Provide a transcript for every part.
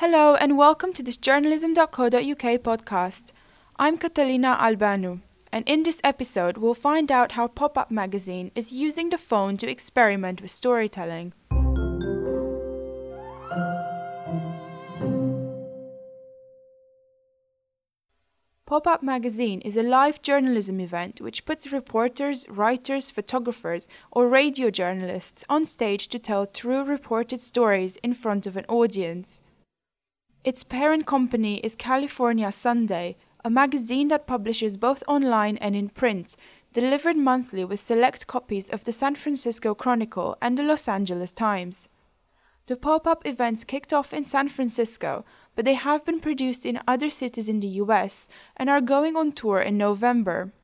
Hello and welcome to this journalism.co.uk podcast. I'm Catalina Albeanu, and in this episode, we'll find out how Pop Up Magazine is using the phone to experiment with storytelling. Pop Up Magazine is a live journalism event which puts reporters, writers, photographers, or radio journalists on stage to tell true reported stories in front of an audience. Its parent company is California Sunday, a magazine that publishes both online and in print, delivered monthly with select copies of the San Francisco Chronicle and the Los Angeles Times. The pop up events kicked off in San Francisco, but they have been produced in other cities in the US and are going on tour in November.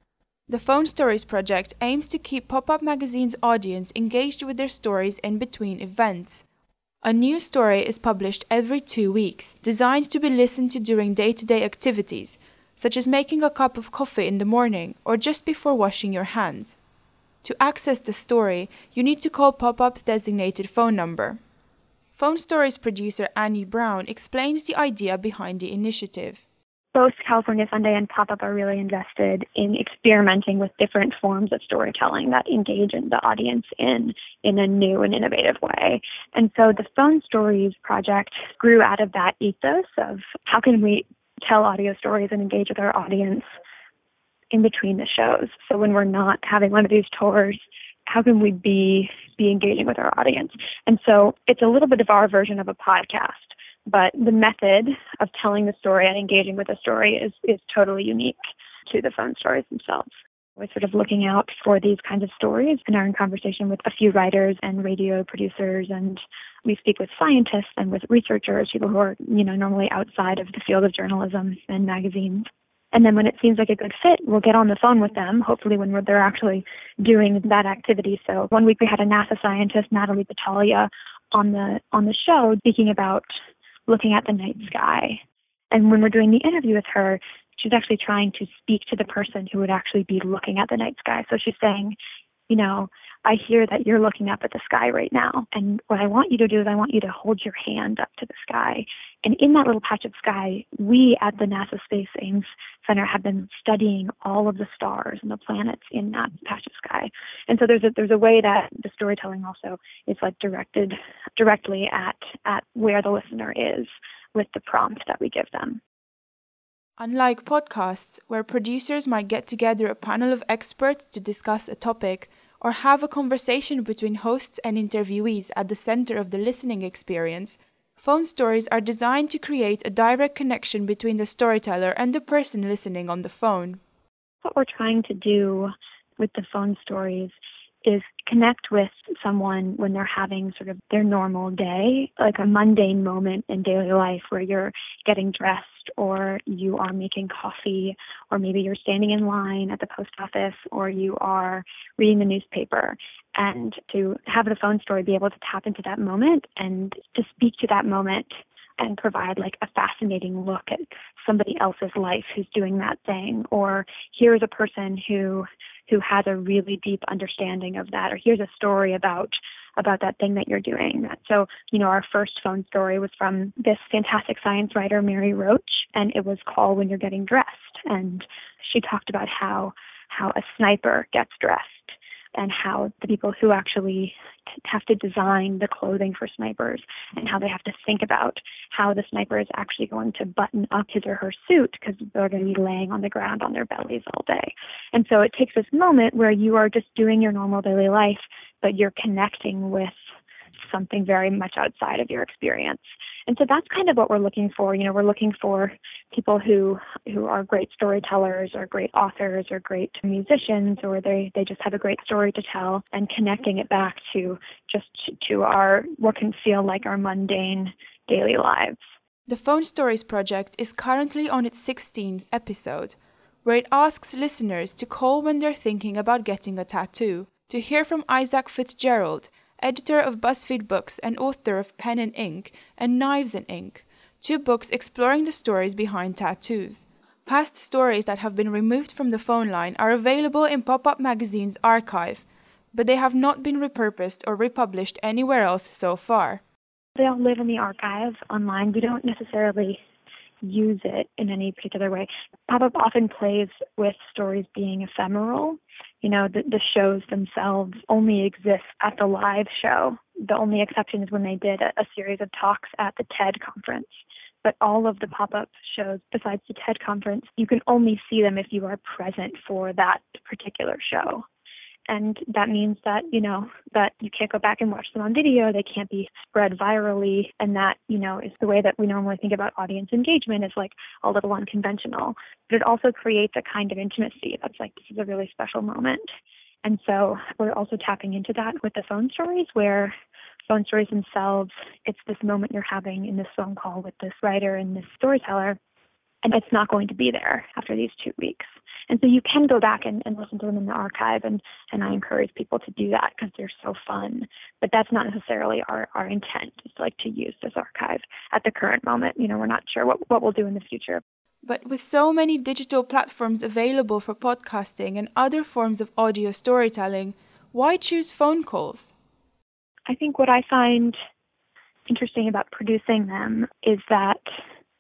The Phone Stories project aims to keep Pop Up Magazine's audience engaged with their stories in between events. A new story is published every two weeks, designed to be listened to during day to day activities, such as making a cup of coffee in the morning or just before washing your hands. To access the story, you need to call Pop Up's designated phone number. Phone Stories producer Annie Brown explains the idea behind the initiative both California Sunday and Pop Up are really invested in experimenting with different forms of storytelling that engage the audience in in a new and innovative way. And so the Phone Stories project grew out of that ethos of how can we tell audio stories and engage with our audience in between the shows. So when we're not having one of these tours, how can we be be engaging with our audience? And so it's a little bit of our version of a podcast but the method of telling the story and engaging with the story is, is totally unique to the phone stories themselves. We're sort of looking out for these kinds of stories and are in conversation with a few writers and radio producers and we speak with scientists and with researchers, people who are, you know, normally outside of the field of journalism and magazines. And then when it seems like a good fit, we'll get on the phone with them, hopefully when they're actually doing that activity. So one week we had a NASA scientist, Natalie Batalha, on the on the show speaking about looking at the night sky. And when we're doing the interview with her, she's actually trying to speak to the person who would actually be looking at the night sky. So she's saying, you know, I hear that you're looking up at the sky right now. And what I want you to do is I want you to hold your hand up to the sky. And in that little patch of sky, we at the NASA Space Ames Center have been studying all of the stars and the planets in that patch of sky. And so there's a there's a way that the storytelling also is like directed directly at at where the listener is with the prompt that we give them. Unlike podcasts, where producers might get together a panel of experts to discuss a topic, or have a conversation between hosts and interviewees at the center of the listening experience, phone stories are designed to create a direct connection between the storyteller and the person listening on the phone. What we're trying to do with the phone stories is connect with someone when they're having sort of their normal day, like a mundane moment in daily life where you're getting dressed or you are making coffee or maybe you're standing in line at the post office or you are reading the newspaper. And to have the phone story be able to tap into that moment and to speak to that moment and provide like a fascinating look at somebody else's life who's doing that thing or here's a person who who has a really deep understanding of that or here's a story about about that thing that you're doing. So you know our first phone story was from this fantastic science writer mary roach and it was called when you're getting dressed. And she talked about how how a sniper gets dressed and how the people who actually have to design the clothing for snipers and how they have to think about how the sniper is actually going to button up his or her suit because they're going to be laying on the ground on their bellies all day. And so it takes this moment where you are just doing your normal daily life, but you're connecting with something very much outside of your experience. And so that's kind of what we're looking for. You know, we're looking for people who who are great storytellers or great authors or great musicians or they they just have a great story to tell and connecting it back to just to our what can feel like our mundane daily lives. The Phone Stories project is currently on its 16th episode, where it asks listeners to call when they're thinking about getting a tattoo. To hear from Isaac Fitzgerald, editor of BuzzFeed Books and author of Pen and Ink and Knives and Ink, two books exploring the stories behind tattoos. Past stories that have been removed from the phone line are available in Pop Up Magazine's archive, but they have not been repurposed or republished anywhere else so far. They all live in the archive online. We don't necessarily use it in any particular way. Pop up often plays with stories being ephemeral. You know, the, the shows themselves only exist at the live show. The only exception is when they did a, a series of talks at the TED conference. But all of the pop up shows, besides the TED conference, you can only see them if you are present for that particular show and that means that you know that you can't go back and watch them on video they can't be spread virally and that you know is the way that we normally think about audience engagement is like a little unconventional. But it also creates a kind of intimacy that's like this is a really special moment. And so we're also tapping into that with the phone stories where phone stories themselves it's this moment you're having in this phone call with this writer and this storyteller and it's not going to be there after these two weeks and so you can go back and, and listen to them in the archive, and, and I encourage people to do that because they're so fun. But that's not necessarily our, our intent, It's like to use this archive at the current moment. You know, we're not sure what, what we'll do in the future. But with so many digital platforms available for podcasting and other forms of audio storytelling, why choose phone calls? I think what I find interesting about producing them is that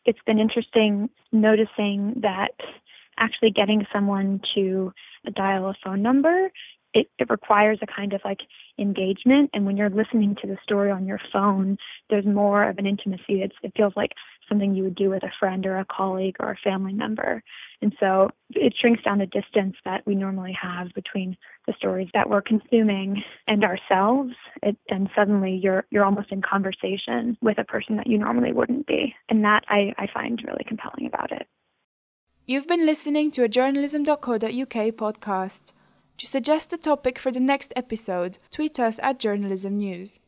it's been interesting noticing that actually getting someone to dial a phone number it, it requires a kind of like engagement. And when you're listening to the story on your phone there's more of an intimacy. It's, it feels like something you would do with a friend or a colleague or a family member. And so it shrinks down the distance that we normally have between the stories that we're consuming and ourselves. It, and suddenly you're you're almost in conversation with a person that you normally wouldn't be. And that I, I find really compelling about it You've been listening to a journalism.co.uk podcast. To suggest a topic for the next episode, tweet us at Journalism News.